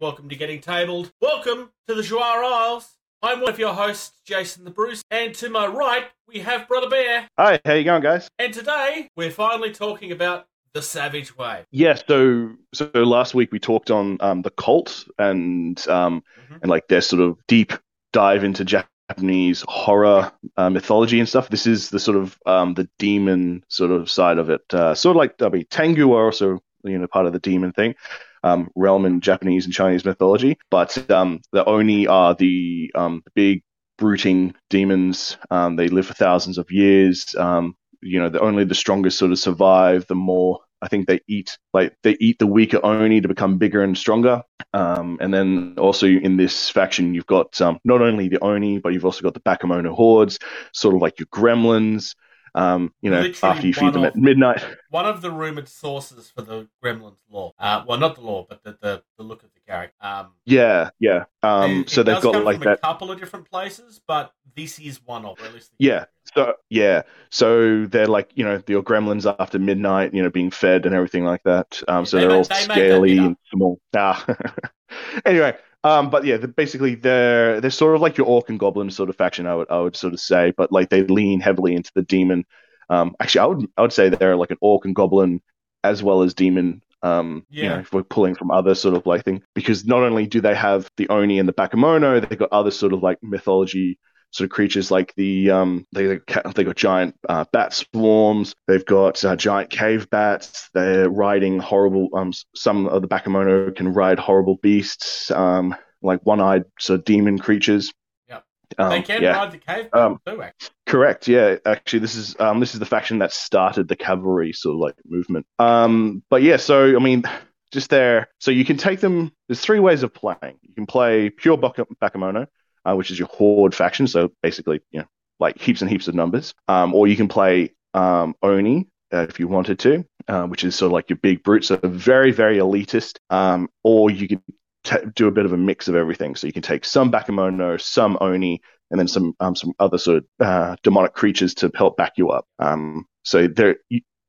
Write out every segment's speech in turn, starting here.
Welcome to Getting Tabled. Welcome to the Jwar Isles. I'm one of your hosts, Jason the Bruce, and to my right we have Brother Bear. Hi, how you going, guys? And today we're finally talking about the Savage Wave. Yeah, so so last week we talked on um, the cult and um, Mhm. and like their sort of deep dive into Japanese horror uh, mythology and stuff. This is the sort of um, the demon sort of side of it. Uh, sort of like I mean, Tengu are also you know part of the demon thing. Um, realm in Japanese and Chinese mythology, but um, the Oni are the um, big brooding demons. Um, they live for thousands of years. Um, you know, the only the strongest sort of survive. The more I think they eat, like they eat the weaker Oni to become bigger and stronger. Um, and then also in this faction, you've got um, not only the Oni, but you've also got the Bakemono hordes, sort of like your gremlins. Um, you know, Literally after you feed them of- at midnight. One of the rumored sources for the Gremlins lore. Uh, well, not the lore, but the, the, the look of the character. Um, Yeah, yeah. Um, it- so it they've got like that. a couple of different places, but this is one of, at least the Yeah. So yeah, so they're like you know your gremlins after midnight, you know, being fed and everything like that. Um, so They they're ma- all they scaly and small. Ah. anyway, um, but yeah, the, basically they're they're sort of like your orc and goblin sort of faction. I would I would sort of say, but like they lean heavily into the demon. Um, actually, I would I would say they're like an orc and goblin as well as demon. Um, you Yeah. know, if we're pulling from other sort of like thing, because not only do they have the Oni and the Bakemono, they've got other sort of like mythology sort of creatures like the um they they got they got giant uh, bat swarms they've got uh, giant cave bats they're riding horrible um some of the bakemono can ride horrible beasts um like one-eyed sort of demon creatures Yep. um, They can yeah ride the cave Um, too, actually. Correct. Yeah, actually, this is um this is the faction that started the cavalry sort of like movement. Um, but yeah, so I mean, just there. So you can take them. There's three ways of playing. You can play pure Bak- Bakemono, uh, which is your horde faction. So basically, you know, like heaps and heaps of numbers. Um, or you can play um Oni. Uh, if you wanted to, uh, which is sort of like your big brute, so very, very elitist. Um, or you could t- do a bit of a mix of everything. So you can take some Bakemono, some Oni, and then some um, some other sort of uh, demonic creatures to help back you up. Um, so there,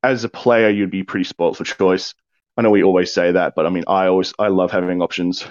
as a player, you'd be pretty spoiled for choice. I know we always say that, but I mean, I always I love having options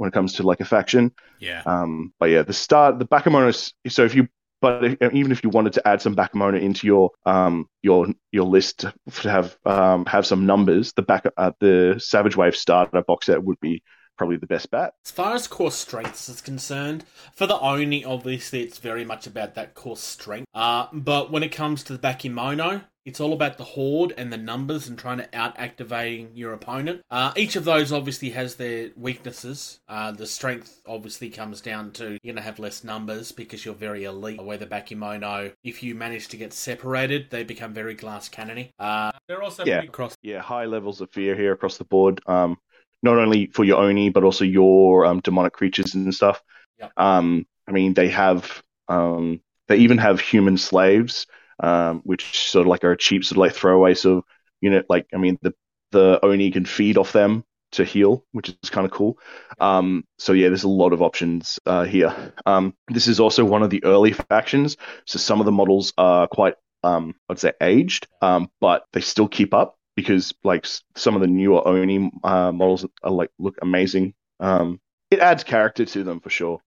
when it comes to like a faction. Yeah. Um, but yeah, the start the Bakemono. So if you but if, even if you wanted to add some Bakemono into your um your your list to have um have some numbers, the back uh, the Savage Wave starter box set would be probably the best bet. As far as core strengths is concerned, for the Oni, obviously it's very much about that core strength. Uh, but when it comes to the Bakemono, it's all about the horde and the numbers and trying to out activating your opponent. Uh, each of those obviously has their weaknesses. Uh, the strength obviously comes down to you're going to have less numbers because you're very elite. Where the Bakemono, if you manage to get separated, they become very glass cannony. Uh, they're also Yeah. pretty cross. yeah, high levels of fear here across the board. Um, not only for your Oni, but also your um, demonic creatures and stuff. Yep. Um, I mean, they have, um, they even have human slaves, um, which sort of like are cheap sort of like throwaway sort of unit. Like, I mean, the the Oni can feed off them to heal, which is kind of cool. Um, so yeah, there's a lot of options uh, here. Um, this is also one of the early factions, so some of the models are quite, um, I'd say, aged, um, but they still keep up because like some of the newer Oni uh, models are like look amazing. Um, it adds character to them for sure.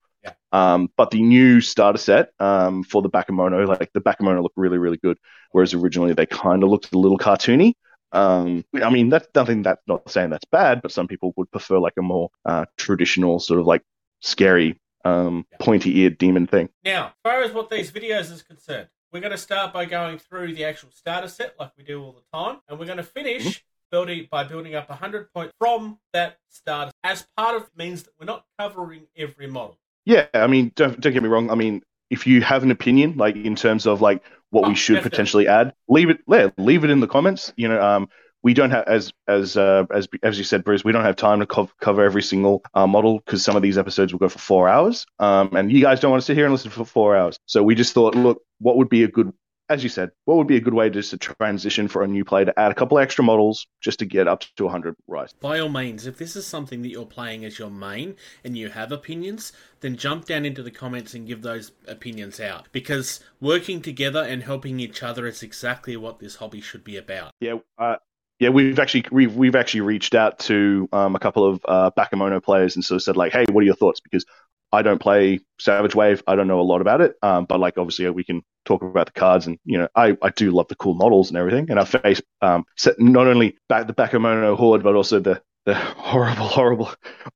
Um, but the new starter set um, for the Bakemono, like the Bakemono look really, really good, whereas originally they kind of looked a little cartoony. Um, I mean, that's nothing that's not saying that's bad, but some people would prefer like a more uh, traditional sort of like scary, um, pointy eared demon thing. Now, as far as what these videos is concerned, we're going to start by going through the actual starter set like we do all the time, and we're going to finish Mm-hmm. building by building up 100 points from that starter. As part of means that we're not covering every model. Yeah, I mean, don't don't get me wrong. I mean, if you have an opinion, like in terms of like what Oh, we should potentially add, leave it. Yeah, leave it in the comments. You know, um, we don't have as as uh, as as you said, Bruce. We don't have time to co- cover every single uh, model because some of these episodes will go for four hours. Um, and you guys don't want to sit here and listen for four hours. So we just thought, look, what would be a good as you said, what would be a good way just to transition for a new player to add a couple extra models just to get up to 100 right? By all means, if this is something that you're playing as your main and you have opinions, then jump down into the comments and give those opinions out. Because working together and helping each other is exactly what this hobby should be about. Yeah, uh, yeah, we've actually we've we've actually reached out to um, a couple of uh, Bakemono players and sort of said like, hey, what are your thoughts? Because I don't play Savage Wave. I don't know a lot about it. Um, but like obviously we can talk about the cards and you know I, I do love the cool models and everything. And I face um set not only back the Bakemono horde but also the the horrible horrible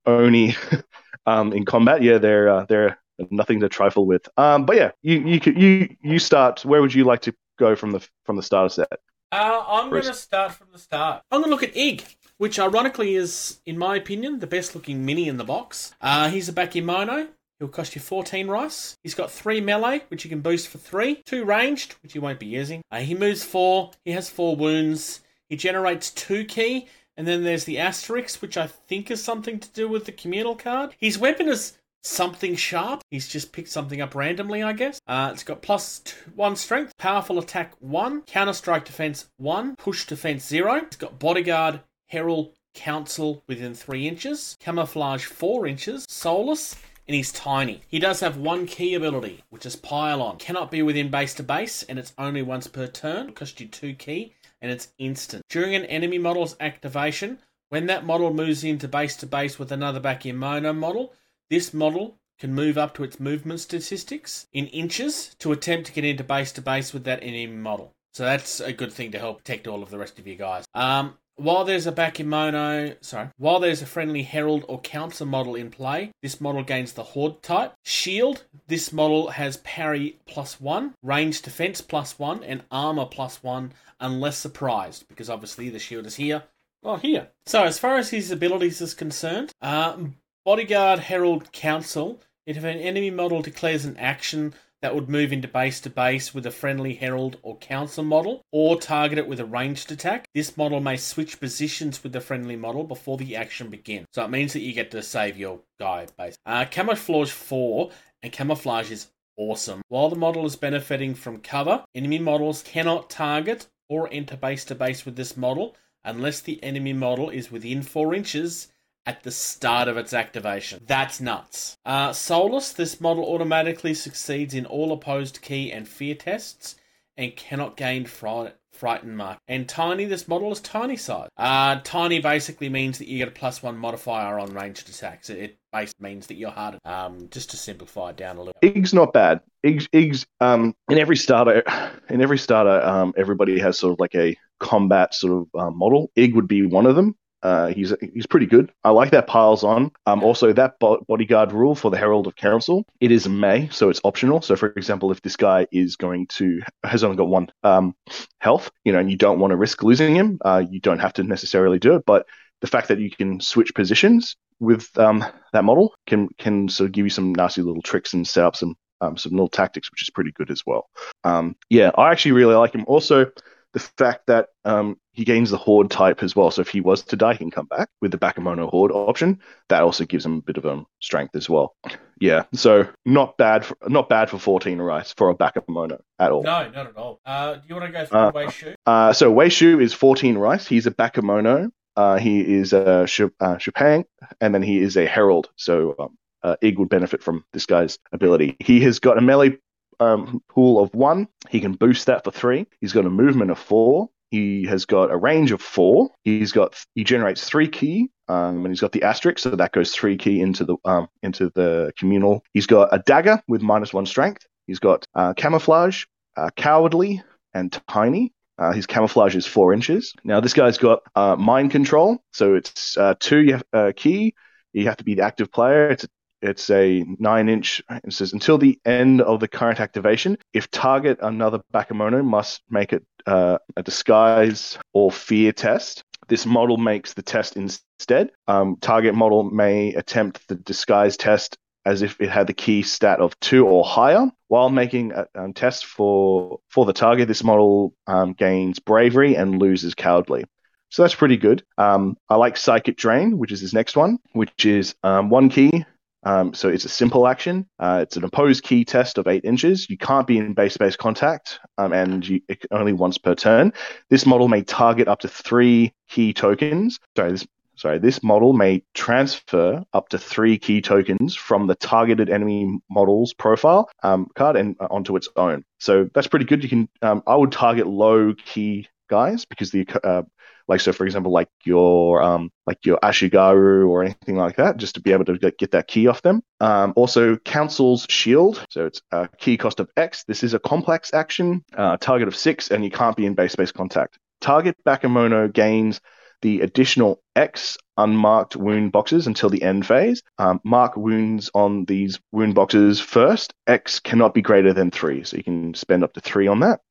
Oni um in combat. Yeah, they're uh, they're nothing to trifle with. Um, but yeah, you you you you start. Where would you like to go from the from the starter set? Uh, I'm going to start from the start. I'm going to look at Ig, which ironically is, in my opinion, the best looking mini in the box. Uh, he's a Bakemono. He'll cost you 14 rice. He's got 3 melee, which you can boost for 3. 2 ranged, which you won't be using. Uh, he moves 4. He has 4 wounds. He generates 2 ki. And then there's the asterisk, which I think is something to do with the communal card. His weapon is something sharp. He's just picked something up randomly, I guess. Uh, it's got plus two, one strength, powerful attack one, counter strike defense one, push defense zero. It's got bodyguard, herald, council within three inches, camouflage four inches, soulless. And he's tiny. He does have one key ability, which is pile on. Cannot be within base to base, and it's only once per turn. It costs you two key, and it's instant. During an enemy model's activation, when that model moves into base to base with another Bakemono model, this model can move up to its movement statistics in inches to attempt to get into base to base with that enemy model. So that's a good thing to help protect all of the rest of you guys. Um, while there's a Bakemono, sorry, while there's a friendly Herald or Council model in play, this model gains the Horde type. Shield, this model has parry plus one, range defense plus one, and armor plus one, unless surprised, because obviously the shield is here. Oh, here. So as far as his abilities is concerned, uh, Bodyguard Herald Council. If an enemy model declares an action that would move into base to base with a friendly Herald or Council model, or target it with a ranged attack, this model may switch positions with the friendly model before the action begins. So it means that you get to save your guy, base. Uh, camouflage 4, and camouflage is awesome. While the model is benefiting from cover, enemy models cannot target or enter base to base with this model unless the enemy model is within 4 inches at the start of its activation. That's nuts. Uh, Soulless, this model automatically succeeds in all opposed key and fear tests and cannot gain fright, frighten mark. And Tiny, this model is tiny size. Uh, tiny basically means that you get a plus one modifier on ranged attacks. It, it basically means that you're harder. Um, just to simplify it down a little. Ig's not bad. Ig's, Ig's um, in every starter, in every starter, um, everybody has sort of like a combat sort of uh, model. Ig would be one of them. Uh, he's he's pretty good. I like that piles on. Um, also that bo- bodyguard rule for the Herald of Council. It is May, so it's optional. So for example, if this guy is going to has only got one um, health, you know, and you don't want to risk losing him, uh, you don't have to necessarily do it. But the fact that you can switch positions with um, that model can can sort of give you some nasty little tricks and set up some um, some little tactics, which is pretty good as well. Um, yeah, I actually really like him. Also, the fact that um, he gains the horde type as well. So if he was to die, he can come back with the Bakemono horde option. That also gives him a bit of um, strength as well. Yeah, so not bad, for, not bad for 14 rice for a Bakemono at all. No, not at all. Uh, do you want to go through uh, Wei Shu? Uh, so Wei Shu is 14 rice. He's a Bakemono. Uh, he is a Sh- uh, Shupang, and then he is a Herald. So um, uh, Ig would benefit from this guy's ability. He has got a melee um, pool of one. He can boost that for three. He's got a movement of four. He has got a range of four. He's got he generates three key, um, and he's got the asterisk, so that goes three key into the um, into the communal. He's got a dagger with minus one strength. He's got uh, camouflage, uh, cowardly, and tiny. Uh, his camouflage is four inches. Now this guy's got uh, mind control, so it's uh, two uh, ki. You have to be the active player. It's a it's a nine inch. It says until the end of the current activation, if target another Bakemono must make it uh, a disguise or fear test. This model makes the test instead. Um, target model may attempt the disguise test as if it had the key stat of two or higher. While making a um, test for for the target, this model um, gains bravery and loses cowardly. So that's pretty good. Um, I like Psychic Drain, which is his next one, which is um, one ki, um, so it's a simple action. Uh, it's an opposed key test of eight inches. You can't be in base-to-base contact, um, and you, only once per turn. This model may target up to three key tokens. Sorry, this sorry, this model may transfer up to three key tokens from the targeted enemy model's profile um, card and uh, onto its own. So that's pretty good. You can, um, I would target low key guys because the uh, like so for example like your um like your Ashigaru or anything like that just to be able to get that key off them. Um, also council's shield. So it's a key cost of x. This is a complex action uh, target of six and you can't be in base space contact. Target bakemono gains the additional X unmarked wound boxes until the end phase. Um, mark wounds on these wound boxes first. X cannot be greater than three, so you can spend up to three on that.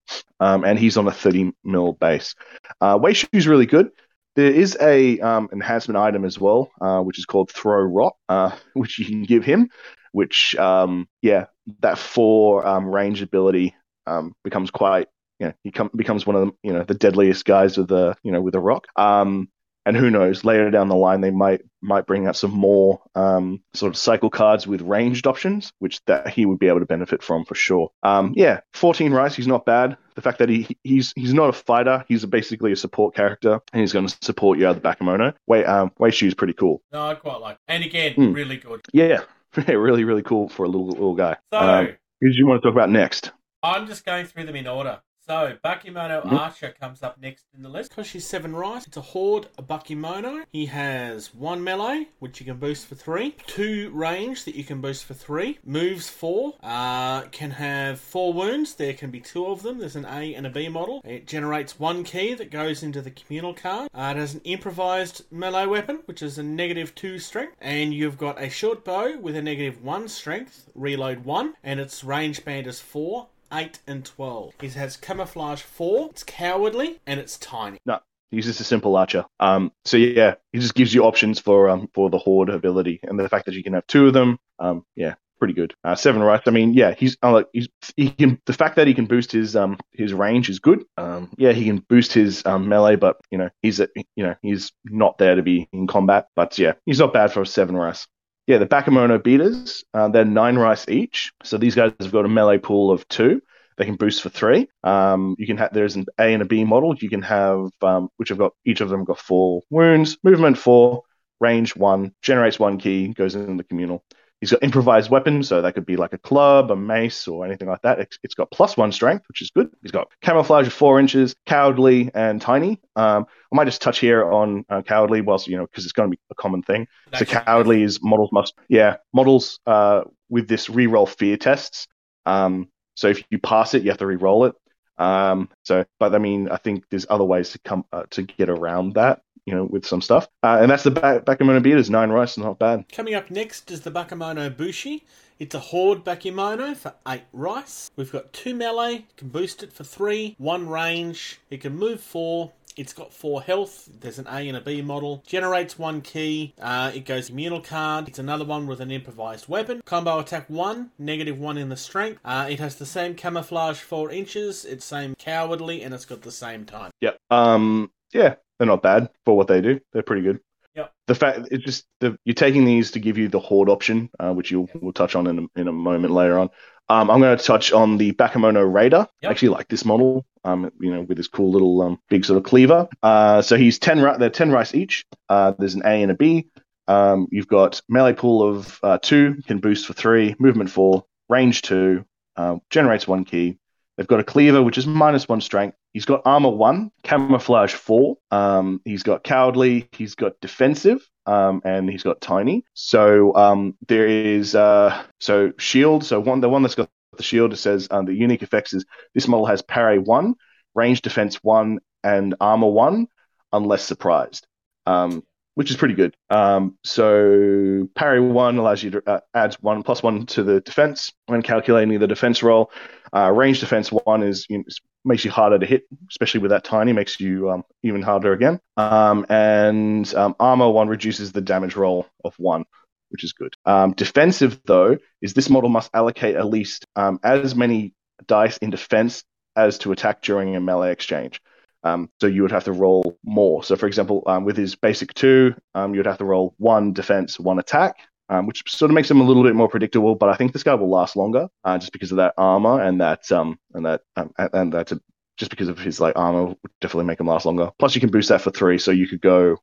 Um, and he's on a 30 mil base. Uh, Weishu is really good. There is a um, enhancement item as well, uh, which is called Throw Rot, uh, which you can give him. Which, um, yeah, that four um, range ability um, becomes quite you know, he com- becomes one of the you know the deadliest guys with the you know with a rock. Um, and who knows later down the line they might might bring out some more um, sort of cycle cards with ranged options, which that he would be able to benefit from for sure. Um, yeah, 14 rice, he's not bad. The fact that he he's he's not a fighter, he's basically a support character, and he's going to support you out of the Bakemono. Wait, um, Weishu is pretty cool. No, I quite like, and again, mm. really good. Yeah, yeah, really really cool for a little little guy. So, um, who do you want to talk about next? I'm just going through them in order. So, Bakemono mm-hmm. Archer comes up next in the list. Because she's 7 rice, it's a Horde, a Bakemono. He has 1 melee, which you can boost for 3. 2 range that you can boost for 3. Moves 4. Uh, can have 4 wounds. There can be 2 of them. There's an A and a B model. It generates 1 key that goes into the communal card. Uh, it has an improvised melee weapon, which is a negative 2 strength. And you've got a short bow with a negative 1 strength, reload 1. And its range band is 4 8, and 12. He has camouflage 4, it's cowardly, and it's tiny. No, he's just a simple archer. Um, so yeah, he just gives you options for um for the horde ability, and the fact that you can have two of them, um, yeah, pretty good. Uh, seven rice. I mean, yeah, he's uh, he's he can the fact that he can boost his um his range is good. Um, yeah, he can boost his um melee, but you know he's a, you know he's not there to be in combat. But yeah, he's not bad for a seven rice yeah, the Bakemono beaters, uh, they're nine rice each. So these guys have got a melee pool of two. They can boost for three. Um, you can have there's an A and a B model. You can have um, which have got each of them got four wounds, movement four, range one, generates one key, goes in the communal. He's got improvised weapons, so that could be like a club, a mace, or anything like that. it's, it's got plus one strength, which is good. He's got camouflage of four inches, cowardly, and tiny. Um, I might just touch here on uh, cowardly, whilst you know, because it's going to be a common thing. so cowardly is models must, yeah, models uh, with this reroll fear tests. Um, so if you pass it, you have to re-roll it. Um, so, but I mean, I think there's other ways to come uh, to get around that you know, with some stuff. Uh, and that's the ba- Bakemono beaters, nine rice, not bad. Coming up next is the Bakemono Bushi. It's a Horde Bakemono for 8 rice. We've got 2 melee, can boost it for 3, 1 range, it can move 4, it's got 4 health, there's an A and a B model, generates 1 key. uh, it goes communal card, it's another one with an improvised weapon, combo attack 1, negative 1 in the strength, uh, it has the same camouflage 4 inches, it's same cowardly, and it's got the same time. Yep. Um, yeah, they're not bad for what they do. They're pretty good. Yep. The fact it's just the, you're taking these to give you the horde option, uh, which you'll we'll touch on in a, in a moment later on. Um, I'm going to touch on the Bakemono Raider. Yep. I actually like this model. Um, you know, with this cool little um, big sort of cleaver. Uh, so he's ten. They're ten rice each. Uh, there's an A and a B. Um, you've got melee pool of uh, two, can boost for three, movement four, range two, uh, generates one ki. They've got a cleaver, which is minus one strength. He's got armor one, camouflage four. Um, he's got cowardly. He's got defensive, um, and he's got tiny. So um, there is uh, so shield. So one, the one that's got the shield it says um, the unique effects is this model has parry one, range defense one, and armor one, unless surprised. Um, which is pretty good. Um, so parry one allows you to uh, add one plus one to the defense when calculating the defense roll. Uh, range defense one is you know, makes you harder to hit, especially with that tiny, makes you um, even harder again. Um, and um, armor one reduces the damage roll of one, which is good. Um, defensive though is this model must allocate at least um, as many dice in defense as to attack during a melee exchange. Um, so you would have to roll more. So, for example, um, with his basic two, um, you would have to roll one defense, one attack, um, which sort of makes him a little bit more predictable. But I think this guy will last longer, uh, just because of that armor and that um, and that um, and that's a, just because of his like armor would definitely make him last longer. Plus, you can boost that for three, so you could go,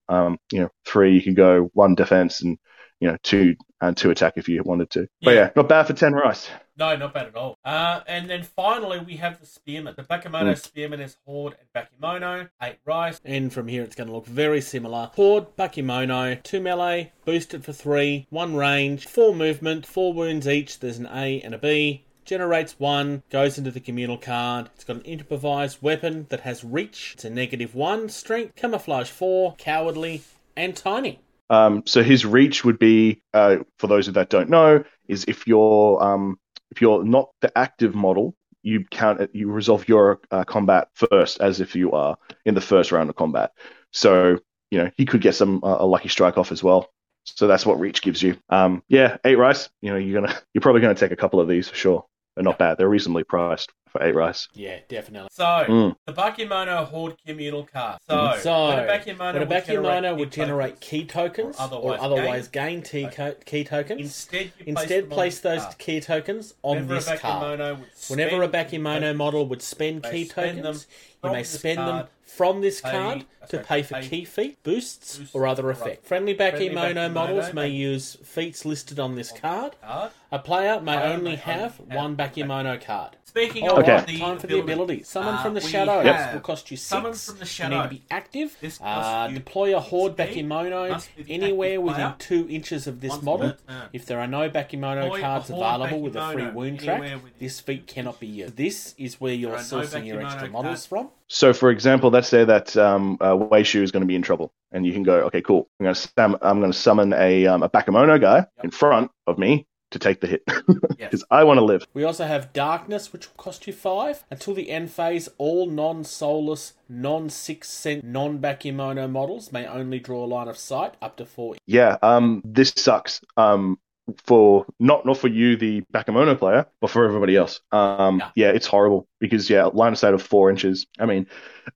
you know, three. You could go one defense and you know, two and two attack if you wanted to. But Yeah. yeah, not bad for ten rice. No, not bad at all. Uh, and then finally, we have the Spearman. The Bakemono Spearman is Horde and Bakemono, 8 rice. And from here, it's going to look very similar. Horde, Bakemono, 2 melee, boosted for 3, 1 range, 4 movement, 4 wounds each. There's an A and a B. Generates 1, goes into the communal card. It's got an improvised weapon that has reach. It's a negative 1, strength, camouflage 4, cowardly, and tiny. Um, so his reach would be, uh, for those that don't know, is if you're um, if you're not the active model, you count you resolve your uh, combat first, as if you are in the first round of combat. So you know he could get some uh, a lucky strike off as well. So that's what reach gives you. Um, yeah, eight rice. You know you're gonna you're probably gonna take a couple of these for sure. They're not bad. They're reasonably priced for eight rice. Yeah, definitely. So, Mm. the Bakemono Horde communal card. So, Mhm. so when when a a Bakemono Bakemono, would generate, would generate key tokens, or or otherwise otherwise, gain gain, key, key tokens. Instead, you Instead, place them on those card. key tokens on Whenever this a card. Whenever a spend Bakemono tokens, model would spend key spend tokens, you may this spend them from this pay- card to pay for pay key feat, boosts, boosts or other or effects. Friendly Friendly Bakemono Bakemono models may may- use feats listed on this card. card. A player may Player only have have one Bakemono card. Speaking All of right, Okay. the time for the ability. Summon uh, from the we shadows have will cost you six. Summon from the You need to be active. This Uh, deploy a horde XP, Bakemono must be anywhere within player two inches of this once model. If there are no Bakemono Deploy a cards horde available with a free wound track, this feat cannot be used. This is where you're There are no sourcing your extra cards. models from. So, for example, let's say that um, uh, Weishu is going to be in trouble, and you can go, okay, cool. I'm going to sum- I'm going to summon a um, a Bakemono guy in front of me to take the hit because. I want to live. We also have Darkness, which will cost you five. Until the end phase, all non soulless, non six cent, non Bakemono models may only draw a line of sight up to four. Yeah, um, this sucks. Um, for not not for you, the Bakemono player, but for everybody else. Um, Yeah. yeah. it's horrible because yeah, line of sight of four inches. I mean,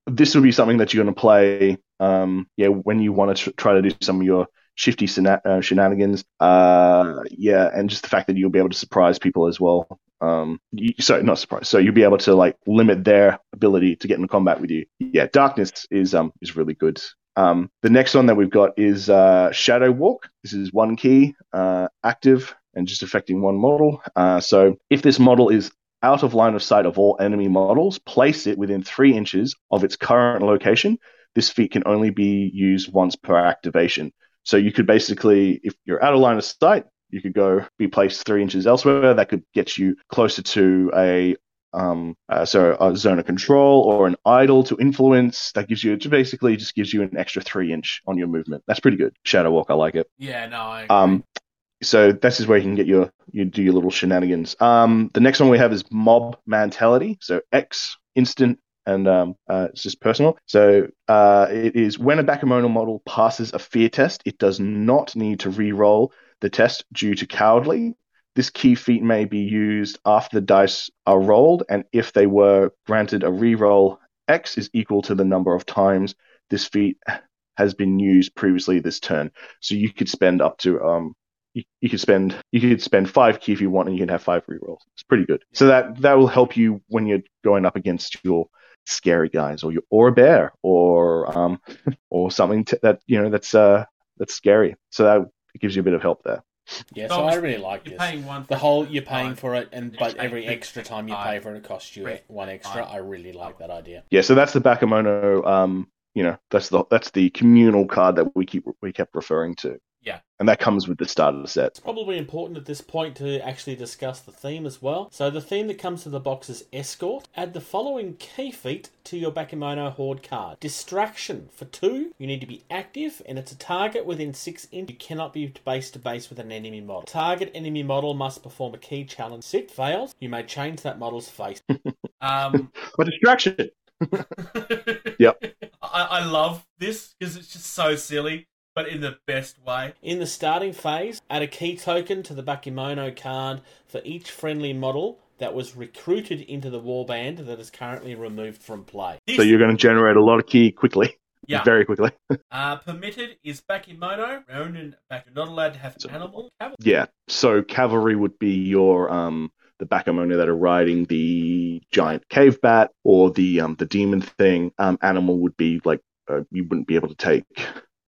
this would be something that you're going to play. Um, yeah, when you want to tr- try to do some of your shifty uh, shenanigans. Uh, yeah, and just the fact that you'll be able to surprise people as well. Um, you, sorry, not surprise. So you'll be able to like limit their ability to get in combat with you. Yeah, darkness is um is really good. Um, the next one that we've got is uh, Shadow Walk. This is one key, uh, active, and just affecting one model. Uh, so if this model is out of line of sight of all enemy models, place it within three inches of its current location. This feat can only be used once per activation. So you could basically, if you're out of line of sight, you could go be placed three inches elsewhere. That could get you closer to a um, uh, so a zone of control or an idol to influence that gives you it basically just gives you an extra three inch on your movement. That's pretty good. Shadow Walk, I like it. Yeah, no. I Um, so this is where you can get your you do your little shenanigans. Um, the next one we have is Mob Mentality. So X instant and um, uh, it's just personal. So uh, it is when a Bakemono model passes a fear test, it does not need to re-roll the test due to cowardly. This key feat may be used after the dice are rolled, and if they were granted a re-roll, X is equal to the number of times this feat has been used previously this turn. So you could spend up to um you, you could spend you could spend five key if you want, and you can have five re-rolls. It's pretty good. So that that will help you when you're going up against your scary guys, or you or a bear, or um or something t- that you know that's uh that's scary. So that gives you a bit of help there. Yeah, so I really like you're this. paying one. The whole you're paying time. for it, and but every feet, extra time you five, pay for it, it costs you three, one extra. five. I really like that idea. Yeah, so that's the Bakemono. Um, you know, that's the that's the communal card that we keep we kept referring to. Yeah. and that comes with the starter set. It's probably important at this point to actually discuss the theme as well. So the theme that comes to the box is escort. Add the following key feat to your Bakemono Horde card. Distraction. For two, you need to be active and it's a target within six inches. You cannot be base to base with an enemy model. Target enemy model must perform a key challenge. Six fails, you may change that model's face. Um, A distraction. Yep. I, I love this because it's just so silly, but in the best way. In the starting phase, add a key token to the Bakemono card for each friendly model that was recruited into the warband that is currently removed from play. This, So you're going to generate a lot of key quickly, yeah. very quickly. Uh, permitted is Bakemono. Ronin back. You're not allowed to have So- animal. Cavalry. Yeah. So cavalry would be your um the Bakemono that are riding the giant cave bat or the um the demon thing. Um, animal would be like uh, you wouldn't be able to take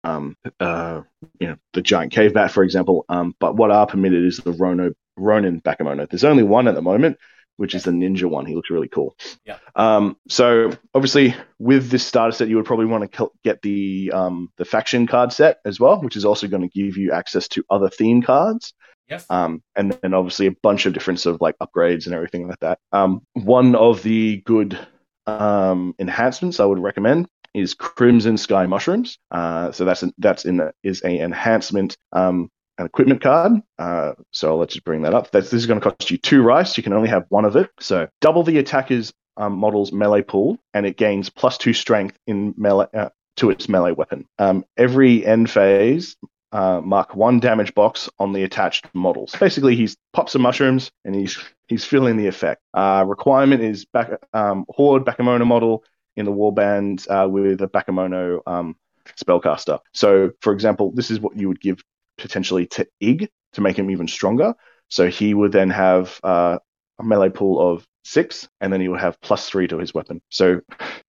um, uh, you know, the giant cave bat, for example. Um, but what are permitted is the Rono, Ronin Bakemono. There's only one at the moment, which is the ninja one. He looks really cool. Yeah. Um, so obviously, with this starter set, you would probably want to get the um, the faction card set as well, which is also going to give you access to other theme cards. Yes. Um, and then obviously a bunch of different sort of like upgrades and everything like that. Um, one of the good um, enhancements I would recommend is Crimson Sky Mushrooms. Uh, so that's that's in is a enhancement um, an equipment card. Uh, so I'll let you bring that up. That's, this is going to cost you two rice. You can only have one of it. So double the attacker's um, model's melee pool, and it gains plus two strength in melee uh, to its melee weapon. Um, every end phase, uh, mark one damage box on the attached models. Basically, he's pops some mushrooms and he's he's feeling the effect. Uh, requirement is back um, horde Bakemono model in the warband uh, with a Bakemono um, spellcaster. So, for example, this is what you would give potentially to Ig to make him even stronger. So he would then have uh, a melee pool of six, and then he would have plus three to his weapon. So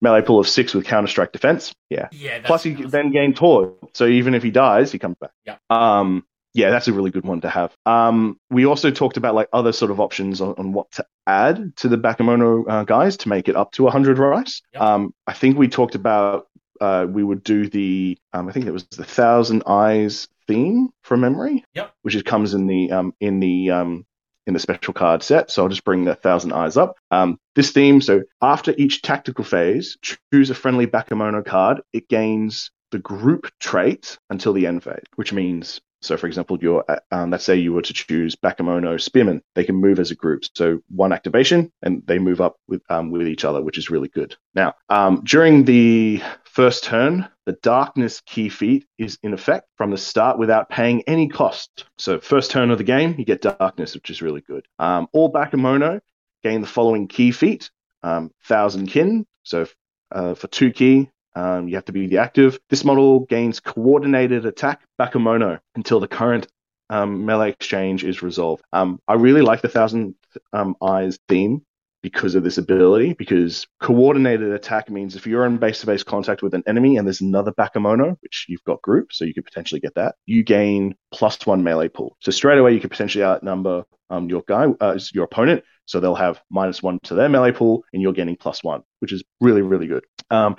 melee pool of six with counter strike defense. Yeah. Yeah. Plus he then gains horde. So even if he dies, he comes back. Yeah. Um. Yeah, that's a really good one to have. Um, we also talked about like other sort of options on, on what to add to the Bakemono uh, guys to make it up to 100 rice. Yep. Um, I think we talked about uh, we would do the um, I think it was the Thousand Eyes theme from memory. Yep. Which is, comes in the um, in the um, in the special card set. So I'll just bring the Thousand Eyes up. Um, this theme. So after each tactical phase, choose a friendly Bakemono card. It gains the group trait until the end phase, which means. So, for example, you're, um, let's say you were to choose Bakemono Spearman, they can move as a group. So, one activation, and they move up with um, with each other, which is really good. Now, um, during the first turn, the darkness key feat is in effect from the start without paying any cost. So, first turn of the game, you get darkness, which is really good. Um, all Bakemono gain the following key feat um, Thousand Kin. So, uh, for two key, um, you have to be the active. This model gains coordinated attack Bakemono until the current um, melee exchange is resolved. Um, I really like the Thousand um, Eyes theme because of this ability, because coordinated attack means if you're in base to base contact with an enemy and there's another Bakemono, which you've got group, so you could potentially get that, you gain plus one melee pool. So straight away, you could potentially outnumber um, your guy, uh, your opponent. So they'll have minus one to their melee pool, and you're getting plus one, which is really, really good. Um,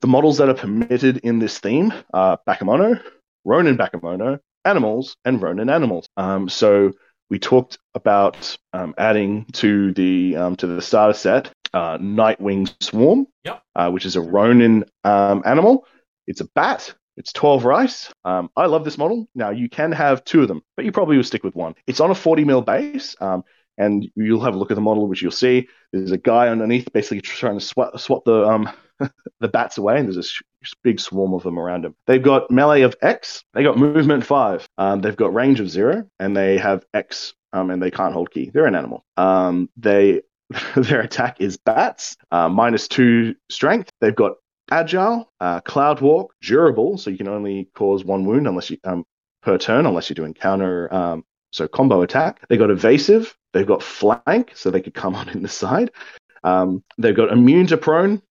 the models that are permitted in this theme are Bakemono, Ronin Bakemono, animals, and Ronin animals. Um, so we talked about um, adding to the um, to the starter set uh, Nightwing Swarm, Yep. uh, which is a Ronin um, animal. It's a bat. It's 12 rice. Um, I love this model. Now, you can have two of them, but you probably will stick with one. It's on a 40 mil base, um, and you'll have a look at the model, which you'll see. There's a guy underneath basically trying to swap, swat the um, the bats away, and there's this big swarm of them around him. They've got melee of X, they got movement five, um, they've got range of zero, and they have X, um, and they can't hold key. They're an animal. Um, they their attack is bats, uh, minus two strength. They've got agile, uh, cloud walk, durable, so you can only cause one wound unless you um, per turn unless you're doing counter. Um, so combo attack. They've got evasive. They've got flank, so they could come on in the side. Um, they've got immune to prone.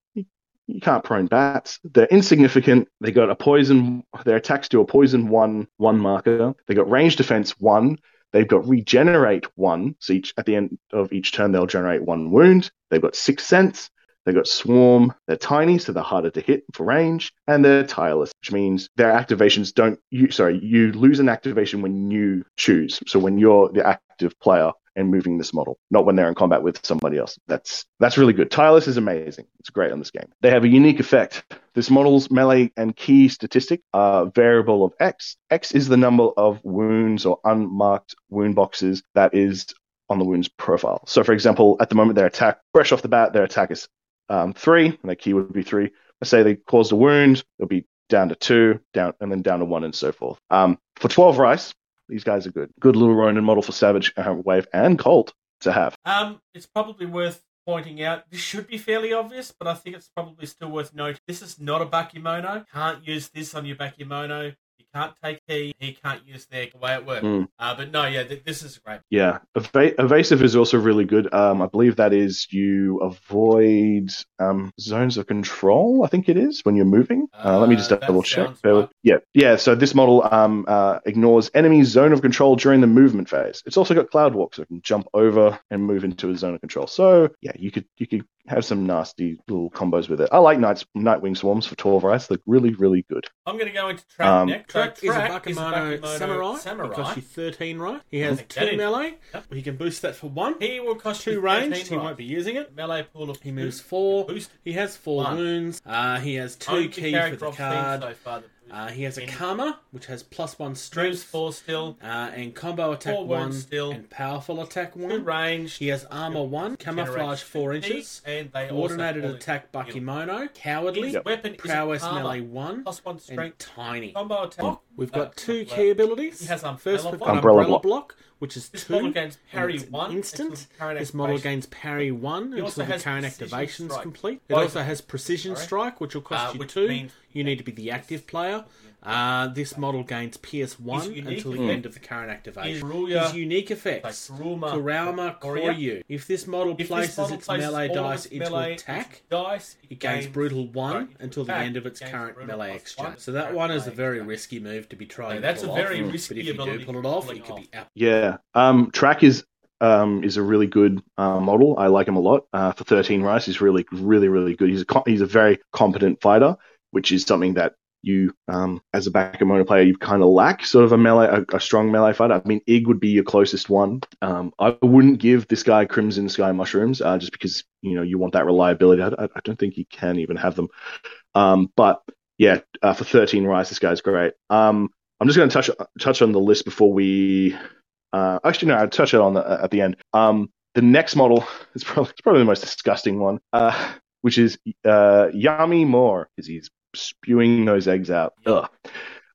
You can't prone bats. They're insignificant. They got a poison. Their attacks do a poison one one marker. They got range defense one. They've got regenerate one. So each at the end of each turn they'll generate one wound. They've got six sense. They've got swarm. They're tiny, so they're harder to hit for range, and they're tireless, which means their activations don't. You sorry, you lose an activation when you choose. So when you're the active player and moving this model, not when they're in combat with somebody else. That's that's really good. Tireless is amazing. It's great on this game. They have a unique effect. This model's melee and key statistic are variable of X. X is the number of wounds or unmarked wound boxes that is on the wound's profile. So, for example, at the moment, their attack, fresh off the bat, their attack is um, three, and their key would be three. Let's say they caused a wound, it'll be down to two, down, and then down to one, and so forth. Um, for 12 rice, these guys are good. Good little Ronin model for Savage, uh, Wave, and Colt to have. Um, it's probably worth pointing out. This should be fairly obvious, but I think it's probably still worth noting. This is not a Bakemono. Can't use this on your Bakemono. You can't take he, He can't use their the way it works. Mm. Uh, but no, yeah, th- this is great. Yeah, Eva- evasive is also really good. Um, I believe that is you avoid um, zones of control. I think it is when you're moving. Uh, let me just Uh, double check. sounds Bear with- right. Yeah, yeah. So this model um, uh, ignores enemy zone of control during the movement phase. It's also got cloud walk, so it can jump over and move into a zone of control. So yeah, you could you could have some nasty little combos with it. I like Knights, Nightwing Swarms for 12 rice. They're really really good. I'm going to go into track Um, next. So Track is a Track Bakemono Samurai. Samurai. It costs you 13 right. He has Take that two in. melee. Yep. He can boost that for one. He will cost Two you ranged. He right. won't be using it. Melee pool of He two. moves four. Boost. He has four One. wounds. Uh, he has two Only key for the card. So far that Uh, he has a in- Karma, which has plus one strength, four still. uh, and combo attack Four one, still. and powerful attack Two one. range. He has armor one, camouflage four inches, And they coordinated also attack Yep. Cowardly, His weapon prowess armor. melee one, Plus one and strength. tiny. Combo attack. We've Uh, got two uh, key abilities. He has Umbrella First, we've got Umbrella umbrella, Block. block, which is This two. model gains parry it's one. instant. until the current This model gains parry one He until the has current activation is complete. It also has precision strike, which will cost Uh, you which two. Means- You need to be the active player. Uh, this model gains PS one until the effect end of the current activation. is Ruya, His unique effects: like Kuruma, Kurama Koryu. Koryu. If this model If this places model its places melee dice its into melee attack, dice, it gains brutal one sorry, until the end of its current melee exchange. one So that one is a very exchange. risky move to be trying. No, that's a very off. risky But if you do pull it off, it it could be out. Yeah, um, Track is um, is a really good uh, model. I like him a lot. Uh, for 13 rice, he's really, really, really good. He's a co- he's a very competent fighter, which is something that you, um, as a Bakemono player, you kind of lack sort of a melee, a, a strong melee fighter. I mean, Ig would be your closest one. Um, I wouldn't give this guy Crimson Sky Mushrooms uh, just because you know you want that reliability. I, I don't think you can even have them. Um, but yeah, uh, for 13 rice, this guy's great. Um, I'm just going to touch touch on the list before we uh, actually, no, I'll touch it on the, at the end. Um, the next model is probably, probably the most disgusting one, uh, which is uh, Yami Moore, because he's spewing those eggs out. Ugh.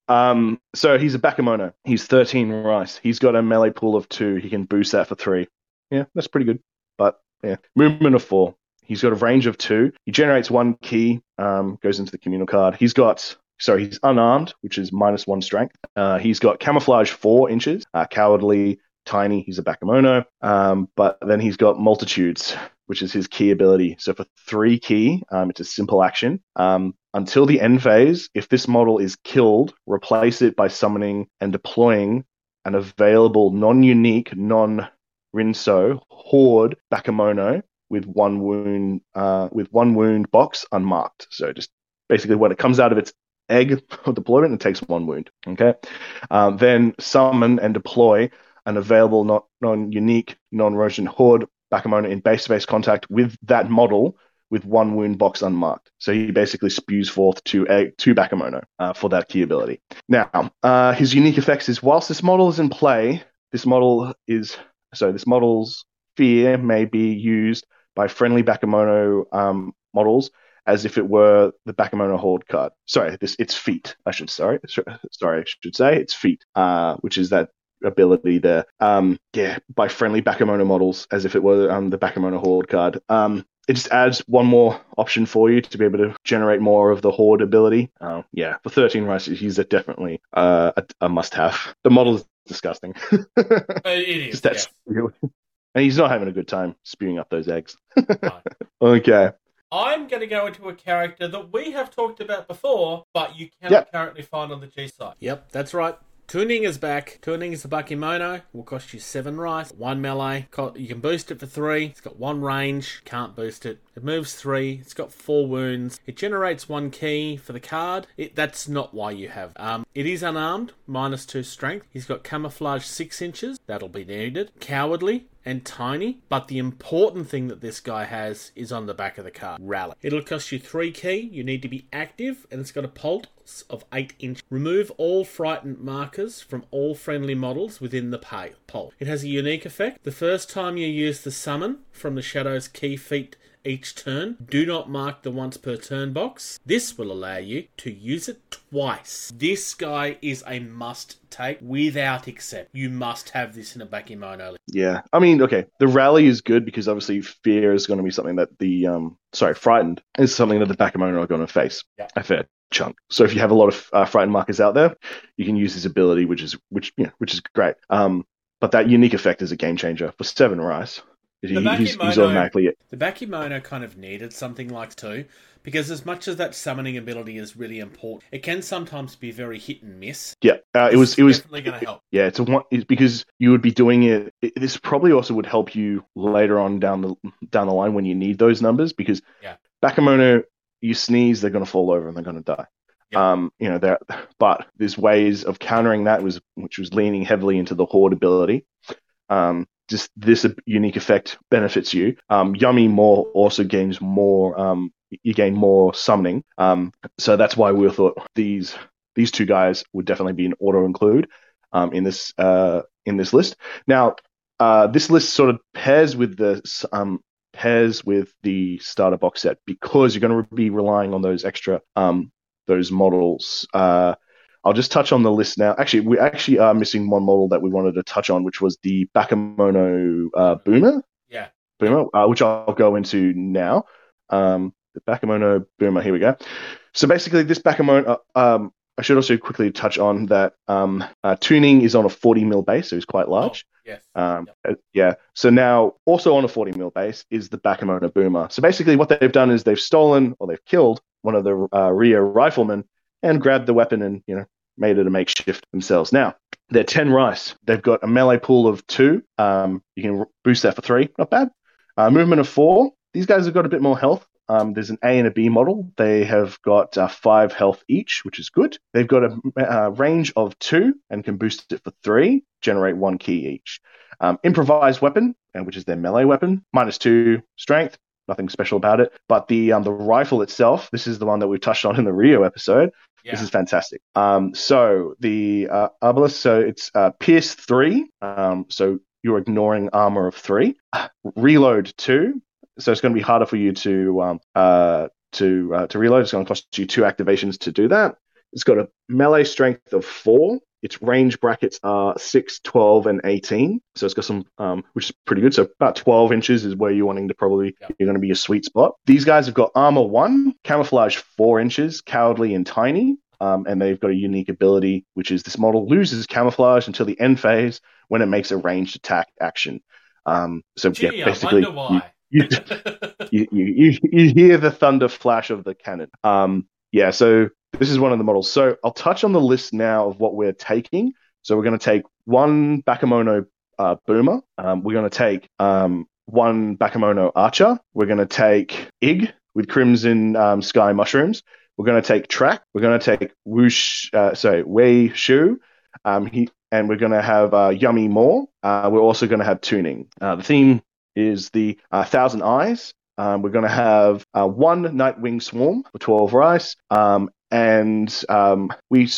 Um, so he's a Bakemono. He's 13 rice. He's got a melee pool of two. He can boost that for three. Yeah, that's pretty good. But yeah, movement of four. He's got a range of two. He generates one key, um, goes into the communal card. He's got sorry, he's unarmed, which is minus one strength. Uh, he's got camouflage four inches, uh, cowardly, tiny. He's a Bakemono. Um, but then he's got multitudes, which is his key ability. So for three key, um, it's a simple action. Um, until the end phase, if this model is killed, replace it by summoning and deploying an available non-unique, non-Rinso horde Bakemono with one wound, uh, with one wound box unmarked. So just basically when it comes out of its egg deployment, it takes one wound. Okay. Um, then summon and deploy an available non-unique, non-Rosian horde Bakemono in base-to-base contact with that model with one wound box unmarked. So he basically spews forth two two Bakemono uh, for that key ability. Now, uh, his unique effects is whilst this model is in play, this model is so this model's fear may be used by friendly Bakemono um, models as if it were the Bakemono Horde card. Sorry, this it's feet. I should sorry sorry I should say it's feet, uh, which is that ability there. Um, yeah, by friendly Bakemono models as if it were um, the Bakemono Horde card. Um, it just adds one more option for you to be able to generate more of the horde ability. Uh, yeah, for 13 rices, he's a definitely uh, a, a must-have. The model is disgusting. Uh, It is. That's yeah. and he's not having a good time spewing up those eggs. Right. okay. I'm going to go into a character that we have talked about before, but you cannot Yep. currently find on the G site. Yep, that's right. Tuning is back. Tuning is the Bakemono. Will cost you seven rice, one melee. You can boost it for three. It's got one range. Can't boost it. It moves three. It's got four wounds. It generates one key for the card. It, that's not why you have. Um, it is unarmed, minus two strength. He's got camouflage six inches. That'll be needed. Cowardly, and tiny, but the important thing that this guy has is on the back of the card rally. It'll cost you three key, you need to be active, and it's got a pulse of 8 inch. Remove all frightened markers from all friendly models within the pole. It has a unique effect. The first time you use the summon from the Shadow's key feat each turn. Do not mark the once per turn box. This will allow you to use it twice. This guy is a must take without except. You must have this in a early. Yeah, I mean, okay, the rally is good because obviously fear is going to be something that the um, sorry, frightened is something that the Bakemono are going to face Yeah. a fair chunk. So if you have a lot of uh, frightened markers out there, you can use this ability, which is which you know, which is great. Um, but that unique effect is a game changer for seven rice. He, The he's, he's automatically The Bakemono kind of needed something like two, because as much as that summoning ability is really important, it can sometimes be very hit and miss. yeah. Uh, it was it was definitely going to help. Yeah, it's a one it's because you would be doing it, it. This probably also would help you later on down the down the line when you need those numbers because Yeah. Bakemono, you sneeze, they're going to fall over and they're going to die. Yeah. Um, you know, there, but there's ways of countering that was which was leaning heavily into the horde ability. Um, just this unique effect benefits you. Um, Yummy more also gains more. Um, you gain more summoning. Um, so that's why we thought these these two guys would definitely be an auto include um, in this uh, in this list. Now, uh, this list sort of pairs with the um, pairs with the starter box set because you're going to be relying on those extra um, those models. Uh, I'll just touch on the list now. Actually, we actually are missing one model that we wanted to touch on, which was the Bakemono uh, Boomer. Yeah. Boomer, uh, which I'll go into now. Um, the Bakemono Boomer. Here we go. So basically, this Bakemono. Uh, um, I should also quickly touch on that um, uh, tuning is on a 40 mil base, so it's quite large. Yes. Um, uh, yeah. So now, also on a 40 mil base is the Bakemono Boomer. So basically, what they've done is they've stolen or they've killed one of the uh, Ryu riflemen and grabbed the weapon and you know made it a makeshift themselves. Now they're 10 rice. They've got a melee pool of two. Um, you can boost that for three. Not bad. Uh, movement of four. These guys have got a bit more health. Um, there's an A and a B model. They have got uh, five health each, which is good. They've got a uh, range of two and can boost it for three, generate one key each. Um, improvised weapon, uh, which is their melee weapon, minus two strength. Nothing special about it. But the um, the rifle itself, this is the one that we touched on in the Ryu episode. Yeah. This is fantastic. Um, so the uh, Arbalest, so it's uh, Pierce three. Um, so you're ignoring armor of three. Reload two. So it's going to be harder for you to um, uh, to uh, to reload. It's going to cost you two activations to do that. It's got a melee strength of four. Its range brackets are 6, 12, and 18. So it's got some, um, which is pretty good. So about 12 inches is where you're wanting to probably, Yeah. you're going to be a sweet spot. These guys have got armor 1, camouflage 4 inches, cowardly and tiny. Um, and they've got a unique ability, which is this model loses camouflage until the end phase when it makes a ranged attack action. Um, so Gee, yeah, I basically, wonder why. you, you, you, you, you hear the thunder flash of the cannon. Um, yeah, so this is one of the models. So I'll touch on the list now of what we're taking. So we're going to take one Bakemono uh, Boomer. Um, we're going to take um, one Bakemono Archer. We're going to take Ig with Crimson um, Sky Mushrooms. We're going to take Track. We're going to take Woosh, uh, sorry, Wei Shu. Um, he, and we're going to have uh, Yummy More. Uh, we're also going to have Tuning. Uh, the theme is the uh, Thousand Eyes. Um, we're going to have uh, one Nightwing Swarm for 12 rice. Um, and um, we,